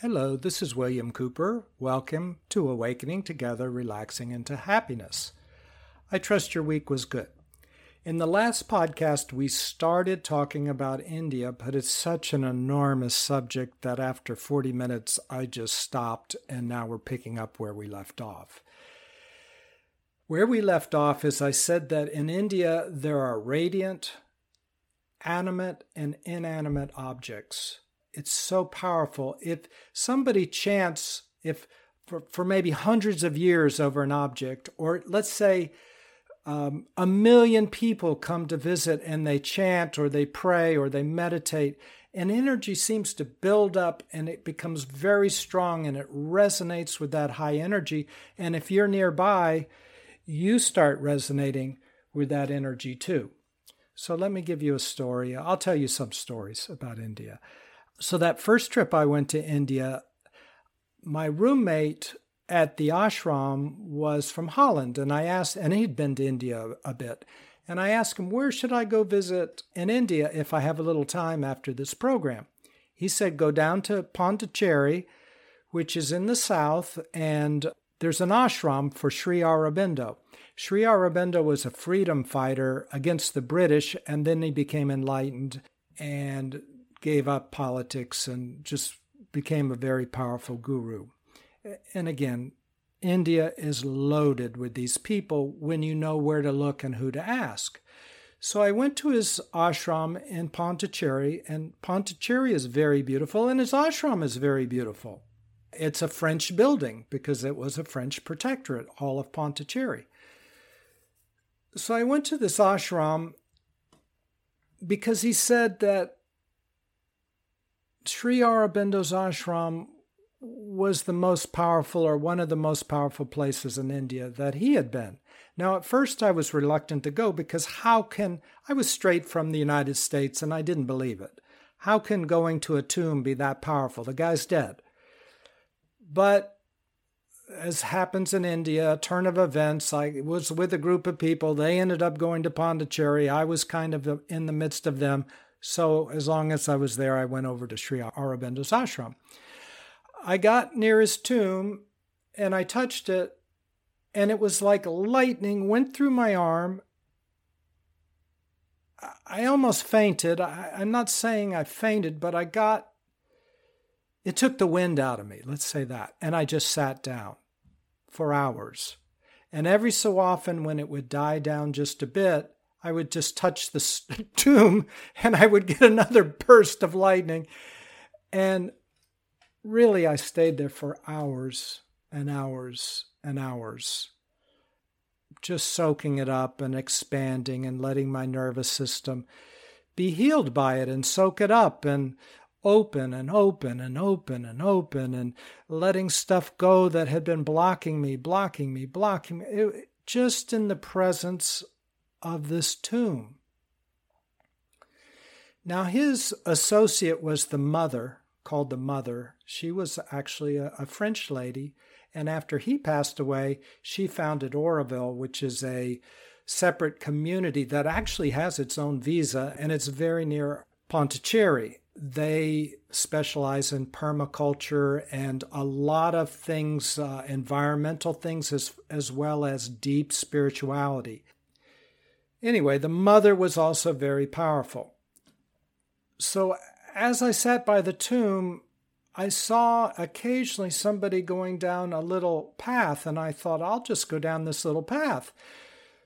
Hello, this is William Cooper. Welcome to Awakening Together, Relaxing into Happiness. I trust your week was good. In the last podcast, we started talking about India, but it's such an enormous subject that after 40 minutes, I just stopped, and now we're picking up where we left off. Where we left off is I said that in India, there are radiant, animate, and inanimate objects it's so powerful. If somebody chants, if for, for maybe hundreds of years over an object, or let's say um, a million people come to visit and they chant or they pray or they meditate, and energy seems to build up and it becomes very strong and it resonates with that high energy. And if you're nearby, you start resonating with that energy too. So let me give you a story. I'll tell you some stories about India so that first trip I went to India, my roommate at the ashram was from Holland, and I asked, and he'd been to India a bit, and I asked him, Where should I go visit in India if I have a little time after this program? He said, Go down to Pondicherry, which is in the south, and there's an ashram for Sri Aurobindo. Sri Aurobindo was a freedom fighter against the British, and then he became enlightened. And gave up politics and just became a very powerful guru. And again, India is loaded with these people when you know where to look and who to ask. So I went to his ashram in Pondicherry, and Pondicherry is very beautiful, and his ashram is very beautiful. It's a French building because it was a French protectorate, all of Pondicherry. So I went to this ashram because he said that Sri Aurobindo's ashram was the most powerful or one of the most powerful places in India that he had been. Now, at first, I was reluctant to go because how can I was straight from the United States and I didn't believe it. How can going to a tomb be that powerful? The guy's dead. But as happens in India, a turn of events, I was with a group of people. They ended up going to Pondicherry. I was kind of in the midst of them. So as long as I was there, I went over to Sri Aurobindo's ashram. I got near his tomb and I touched it, and it was like lightning went through my arm. I almost fainted. I, am not saying I fainted, but I got it took the wind out of me, let's say that. And I just sat down for hours. And every so often, when it would die down just a bit, I would just touch the tomb and I would get another burst of lightning. And really, I stayed there for hours and hours and hours, just soaking it up and expanding and letting my nervous system be healed by it and soak it up and open and open and open and open and letting stuff go that had been blocking me, blocking me, blocking me. It, just in the presence of this tomb. Now, his associate was the mother, called the mother. She was actually a, a French lady. And after he passed away, she founded Auroville, which is a separate community that actually has its own visa and it's very near Pondicherry. They specialize in permaculture and a lot of things, uh, environmental things, as, as well as deep spirituality. Anyway, the mother was also very powerful. So as I sat by the tomb, I saw occasionally somebody going down a little path, and I thought, I'll just go down this little path.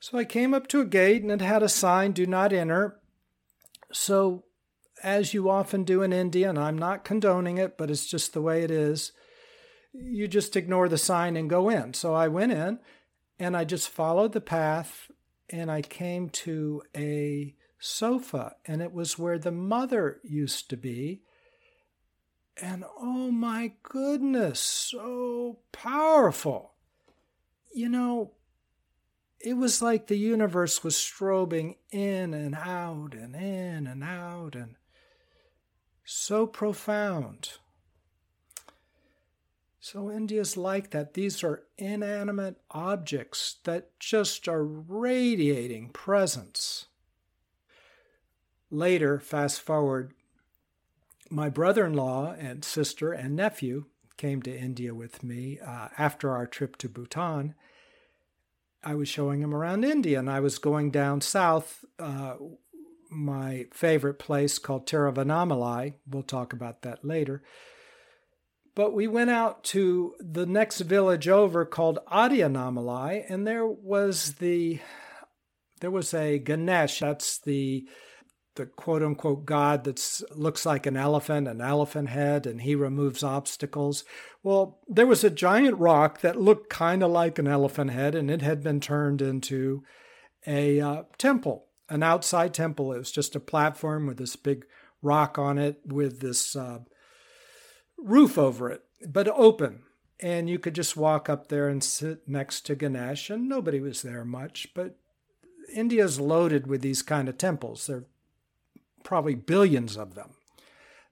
So I came up to a gate and it had a sign, Do not enter. So, as you often do in India, and I'm not condoning it, but it's just the way it is, you just ignore the sign and go in. So I went in and I just followed the path and I came to a sofa, and it was where the mother used to be. And oh my goodness, so powerful. You know, it was like the universe was strobing in and out and in and out and so profound. So India's like that. These are inanimate objects that just are radiating presence. Later, fast forward, my brother in law and sister and nephew came to India with me uh, after our trip to Bhutan. I was showing him around India and I was going down south. Uh, my favorite place called Tiruvannamalai. We'll talk about that later. But we went out to the next village over called Adiyannamalai, and there was the there was a Ganesh. That's the the quote unquote god that looks like an elephant, an elephant head, and he removes obstacles. Well, there was a giant rock that looked kind of like an elephant head, and it had been turned into a uh, temple, an outside temple. It was just a platform with this big rock on it with this uh, roof over it, but open. And you could just walk up there and sit next to Ganesh, and nobody was there much. But India's loaded with these kind of temples. There are probably billions of them,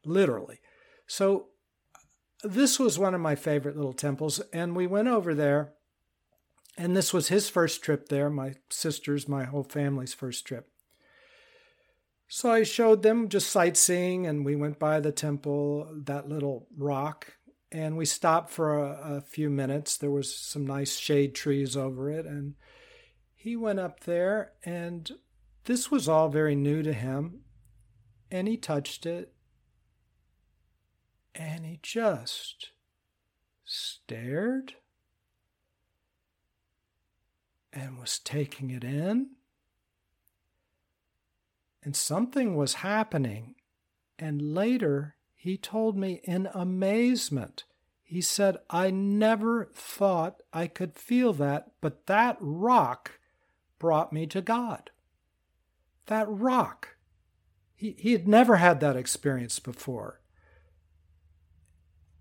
literally. So this was one of my favorite little temples, and we went over there. And this was his first trip there, my sister's, my whole family's first trip. So I showed them just sightseeing, and we went by the temple, that little rock, and we stopped for a, a, few minutes. There was some nice shade trees over it, and he went up there, and this was all very new to him, and he touched it, and he just stared and was taking it in and something was happening. And later, he told me in amazement, he said, I never thought I could feel that, but that rock brought me to God. That rock. He, he had never had that experience before.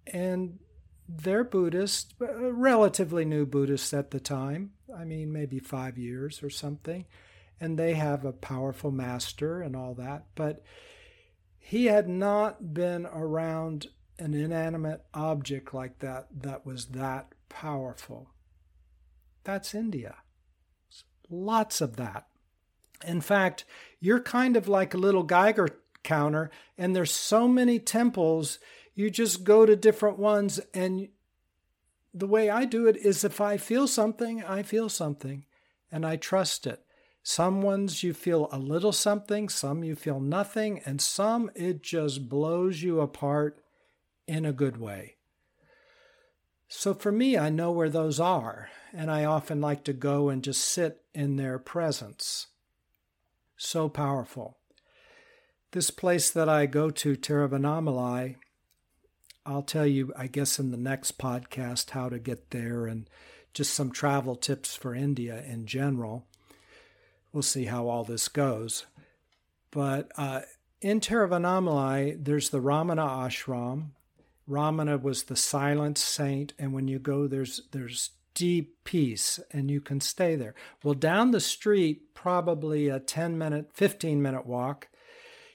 And they're Buddhist, uh, relatively new Buddhists at the time. I mean, maybe five years or something and they have a powerful master and all that. But he had not been around an inanimate object like that that was that powerful. That's India. Lots of that. In fact, you're kind of like a little Geiger counter, and there's so many temples, you just go to different ones. And the way I do it is if I feel something, I feel something, and I trust it. Some ones you feel a little something, some you feel nothing, and some it just blows you apart in a good way. So for me, I know where those are, and I often like to go and just sit in their presence. So powerful. This place that I go to, Tiruvannamalai, I'll tell you, I guess, in the next podcast how to get there and just some travel tips for India in general we'll see how all this goes. But uh, in Tiruvannamalai, there's the Ramana ashram. Ramana was the silent saint, and when you go, there's there's deep peace, and you can stay there. Well, down the street, probably a 10 minute, 15 minute walk,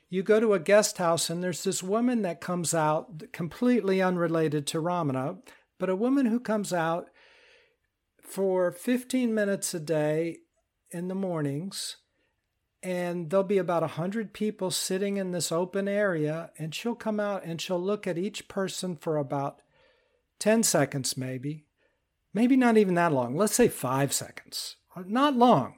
you go to a guest house, and there's this woman that comes out, completely unrelated to Ramana, but a woman who comes out for 15 minutes a day in the mornings and there'll be about a hundred people sitting in this open area and she'll come out and she'll look at each person for about 10 seconds maybe maybe not even that long let's say five seconds not long.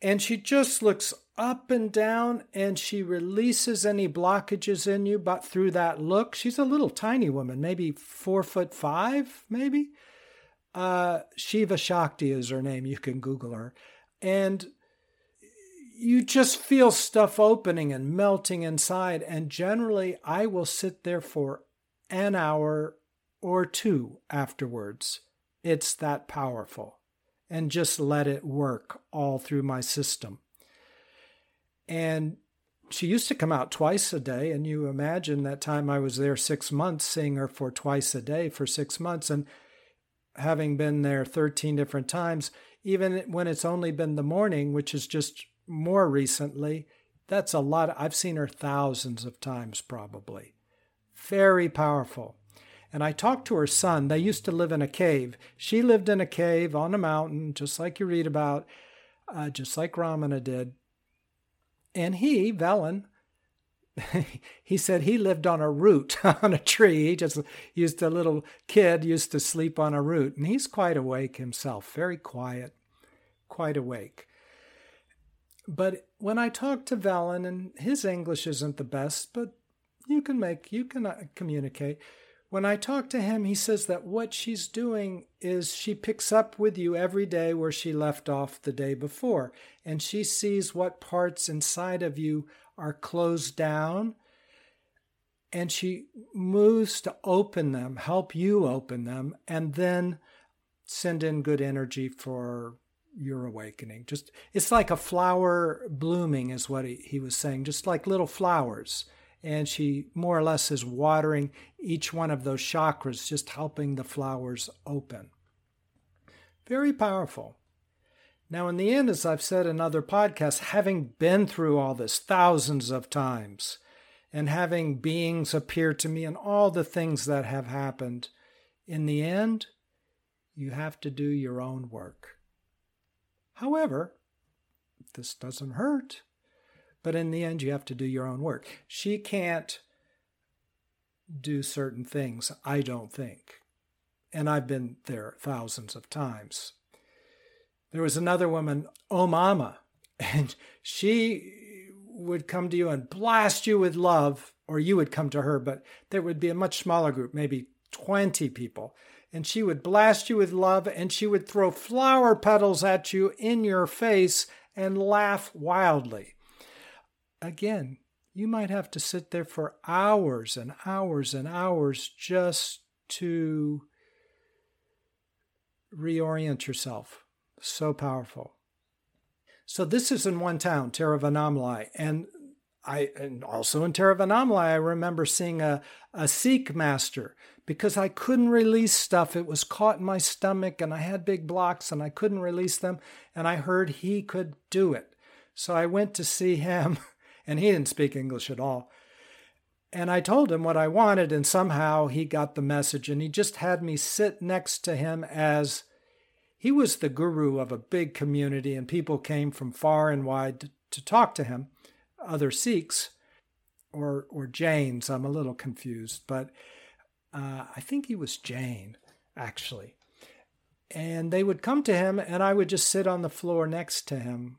And she just looks up and down and she releases any blockages in you but through that look she's a little tiny woman maybe four foot five maybe? Uh, shiva shakti is her name you can google her and you just feel stuff opening and melting inside. And generally, I will sit there for an hour or two afterwards. It's that powerful. And just let it work all through my system. And she used to come out twice a day. And you imagine that time I was there six months, seeing her for twice a day for six months. And having been there 13 different times, even when it's only been the morning, which is just more recently, that's a lot. I've seen her thousands of times probably. Very powerful. And I talked to her son. They used to live in a cave. She lived in a cave on a mountain, just like you read about, uh, just like Ramana did. And he, Velen, he said he lived on a root on a tree. He just used a little kid used to sleep on a root, and he's quite awake himself, very quiet, quite awake. But when I talk to Velen, and his English isn't the best, but you can make you can uh, communicate. When I talk to him, he says that what she's doing is she picks up with you every day where she left off the day before, and she sees what parts inside of you are closed down, and she moves to open them, help you open them, and then send in good energy for your awakening. Just it's like a flower blooming, is what he, he was saying, just like little flowers and she more or less is watering each one of those chakras, just helping the flowers open. Very powerful. Now, in the end, as I've said in other podcasts, having been through all this thousands of times and having beings appear to me and all the things that have happened, in the end, you have to do your own work. However, this doesn't hurt. But in the end, you have to do your own work. She can't do certain things, I don't think. And I've been there thousands of times. There was another woman, Oh Mama, and she would come to you and blast you with love, or you would come to her, but there would be a much smaller group, maybe 20 people. And she would blast you with love, and she would throw flower petals at you in your face and laugh wildly again, you might have to sit there for hours and hours and hours just to reorient yourself. So powerful. So this is in one town, Tiruvannamalai, and I and also in Tiruvannamalai, I remember seeing a, a Sikh master because I couldn't release stuff. It was caught in my stomach and I had big blocks and I couldn't release them. And I heard he could do it. So I went to see him and he didn't speak English at all. And I told him what I wanted, and somehow he got the message, and he just had me sit next to him as he was the guru of a big community, and people came from far and wide to, talk to him, other Sikhs or or Jains. I'm a little confused, but uh, I think he was Jain actually. And they would come to him, and I would just sit on the floor next to him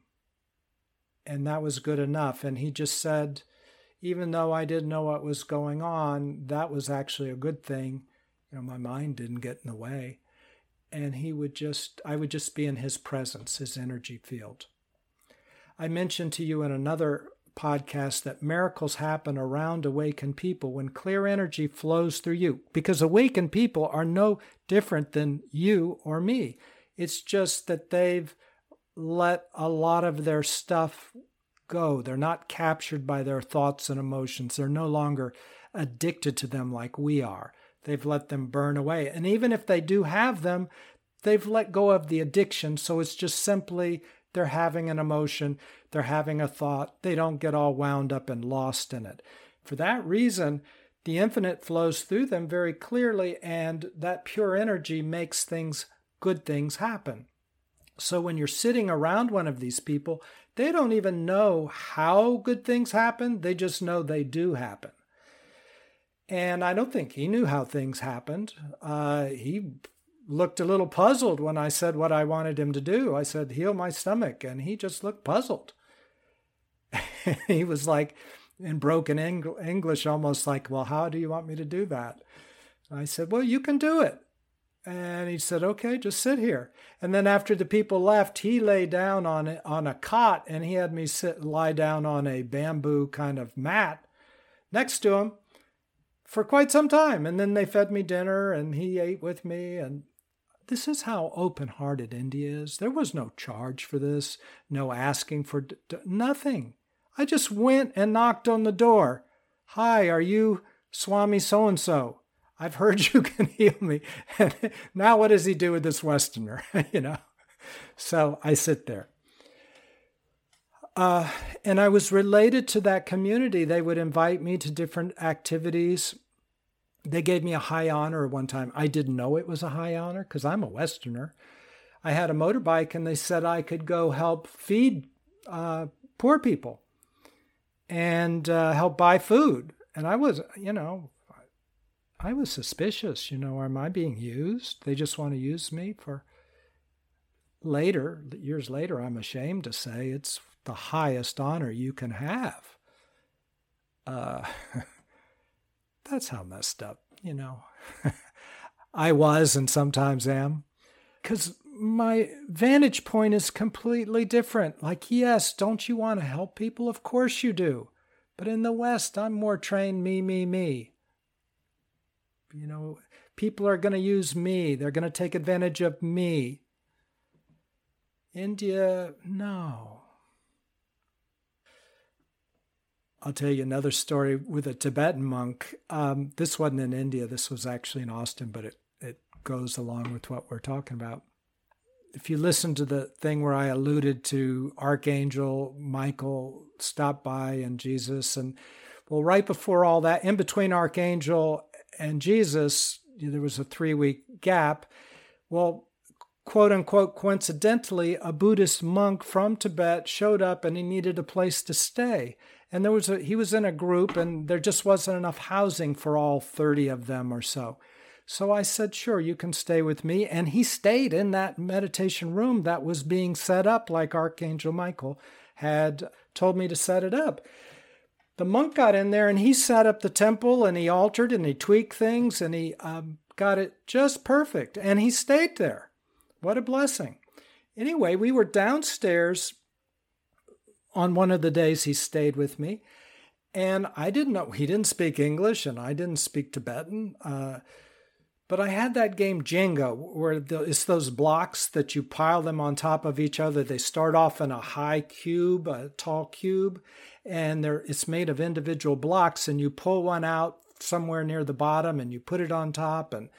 and that was good enough. And he just said, even though I didn't know what was going on, that was actually a good thing. You know, my mind didn't get in the way. And he would just, I would just be in his presence, his energy field. I mentioned to you in another podcast that miracles happen around awakened people when clear energy flows through you, because awakened people are no different than you or me. It's just that they've let a lot of their stuff go. They're not captured by their thoughts and emotions. They're no longer addicted to them like we are. They've let them burn away. And even if they do have them, they've let go of the addiction. So it's just simply they're having an emotion, they're having a thought. They don't get all wound up and lost in it. For that reason, the infinite flows through them very clearly, and that pure energy makes things, good things happen. So when you're sitting around one of these people, they don't even know how good things happen, they just know they do happen. And I don't think he knew how things happened. Uh, he looked a little puzzled when I said what I wanted him to do. I said, heal my stomach. And he just looked puzzled. he was like, in broken English, almost like, well, how do you want me to do that? I said, well, you can do it. And he said, "Okay, just sit here." And then after the people left, he lay down on a, on a cot, and he had me sit lie down on a bamboo kind of mat next to him for quite some time. And then they fed me dinner, and he ate with me. And this is how open-hearted India is. There was no charge for this, no asking for d- d- nothing. I just went and knocked on the door. Hi, are you Swami so and so? I've heard you can heal me. And now what does he do with this Westerner? you know? So I sit there. Uh, and I was related to that community. They would invite me to different activities. They gave me a high honor one time. I didn't know it was a high honor because I'm a Westerner. I had a motorbike and they said I could go help feed uh, poor people. and uh, help buy food. And I was, you know, I was suspicious. You know, am I being used? They just want to use me for. Later, years later, I'm ashamed to say it's the highest honor you can have. Uh, that's how messed up, you know. I was and sometimes am. Because my vantage point is completely different. Like, yes, don't you want to help people? Of course you do. But in the West, I'm more trained me, me, me. You know, people are going to use me, they're going to take advantage of me. India, no. I'll tell you another story with a Tibetan monk. Um, this wasn't in India, this was actually in Austin, but it, it goes along with what we're talking about. If you listen to the thing where I alluded to Archangel Michael stop by and Jesus, and well, right before all that, in between Archangel and Jesus, there was a three week gap. Well, quote unquote, coincidentally, a Buddhist monk from Tibet showed up and he needed a place to stay and there was a he was in a group and there just wasn't enough housing for all 30 of them or so. So i said sure you can stay with me. And he stayed in that meditation room that was being set up like archangel michael had told me to set it up. The monk got in there and he set up the temple and he altered and he tweaked things and he um, got it just perfect. And he stayed there. What a blessing. Anyway we were downstairs on one of the days he stayed with me. And I didn't know, he didn't speak English and I didn't speak Tibetan. Uh, but I had that game Jenga, where the, it's those blocks that you pile them on top of each other. They start off in a high cube, a tall cube, and it's made of individual blocks. And you pull one out somewhere near the bottom, and you put it on top, and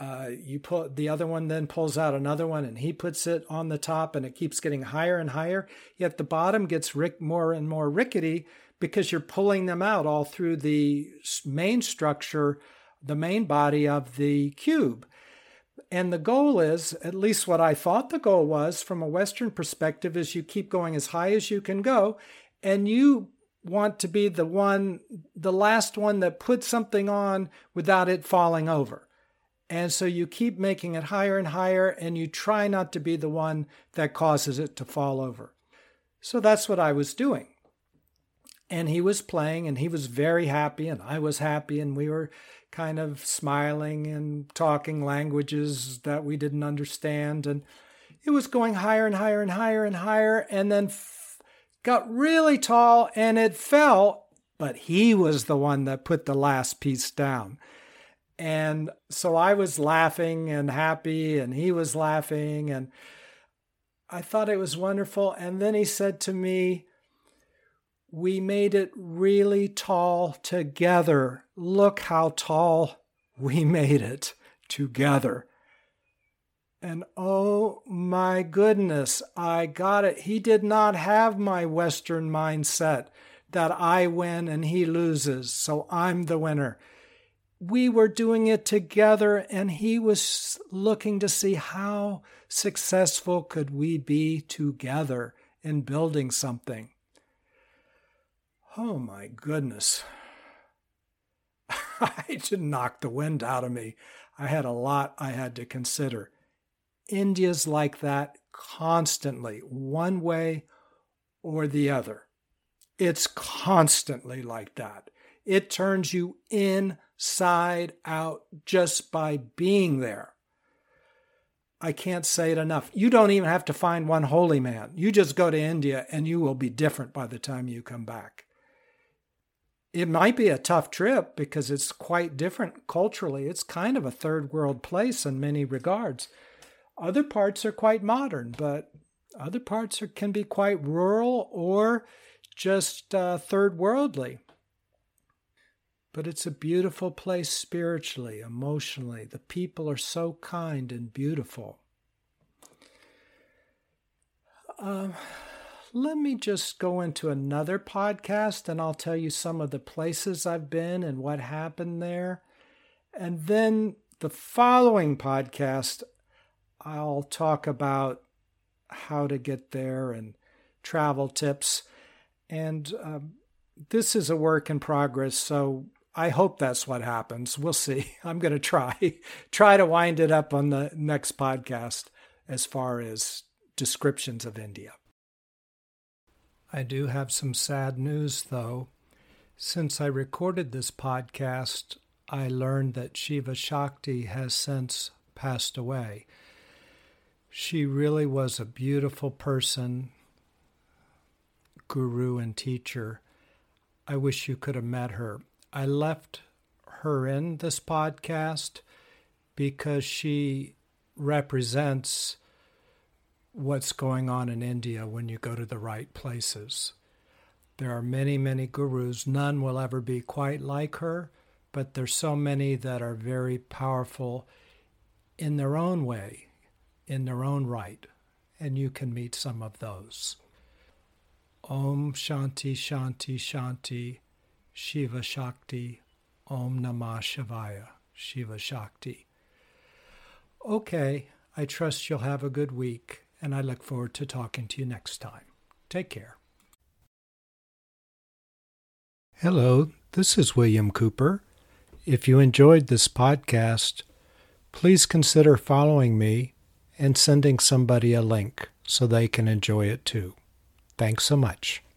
uh, you put the other one then pulls out another one and he puts it on the top and it keeps getting higher and higher. Yet the bottom gets rick more and more rickety because you're pulling them out all through the main structure the main body of the cube. And the goal is at least what i thought the goal was from a western perspective is you keep going as high as you can go and you want to be the one the last one that puts something on without it falling over and so you keep making it higher and higher, and you try not to be the one that causes it to fall over. So that's what I was doing. And he was playing, and he was very happy, and I was happy, and we were kind of smiling and talking languages that we didn't understand. And it was going higher and higher and higher and higher, and then f- got really tall, and it fell. But he was the one that put the last piece down. And so I was laughing and happy, and he was laughing, and I thought it was wonderful. And then he said to me, We made it really tall together. Look how tall we made it together. And oh my goodness, I got it. He did not have my Western mindset that I win and he loses, so I'm the winner we were doing it together and he was looking to see how successful could we be together in building something. Oh my goodness. I just knocked the wind out of me. I had a lot i had to consider. India's like that constantly one way or the other. It's constantly like that it turns you inside out just by being there. I can't say it enough. You don't even have to find one holy man. You just go to India and you will be different by the time you come back. It might be a tough trip because it's quite different culturally. It's kind of a third world place in many regards. Other parts are quite modern, but other parts are, can be quite rural or just uh, third worldly but it's a beautiful place spiritually, emotionally. The people are so kind and beautiful. Um, let me just go into another podcast and I'll tell you some of the places I've been and what happened there. And then the following podcast, I'll talk about how to get there and travel tips. And um, this is a work in progress, so I hope that's what happens. We'll see. I'm going to try try to wind it up on the next podcast as far as descriptions of India. I do have some sad news though. Since I recorded this podcast, I learned that Shiva Shakti has since passed away. She really was a beautiful person, guru, and teacher. I wish you could have met her. I left her in this podcast because she represents what's going on in India when you go to the right places. There are many, many gurus. None will ever be quite like her, but there's so many that are very powerful in their own way, in their own right, and you can meet some of those. Om Shanti Shanti Shanti Shiva Shakti Om Namah Shivaya Shiva Shakti. Okay, I trust you'll have a good week, and I look forward to talking to you next time. Take care. Hello, this is William Cooper. If you enjoyed this podcast, please consider following me and sending somebody a link so they can enjoy it too. Thanks so much.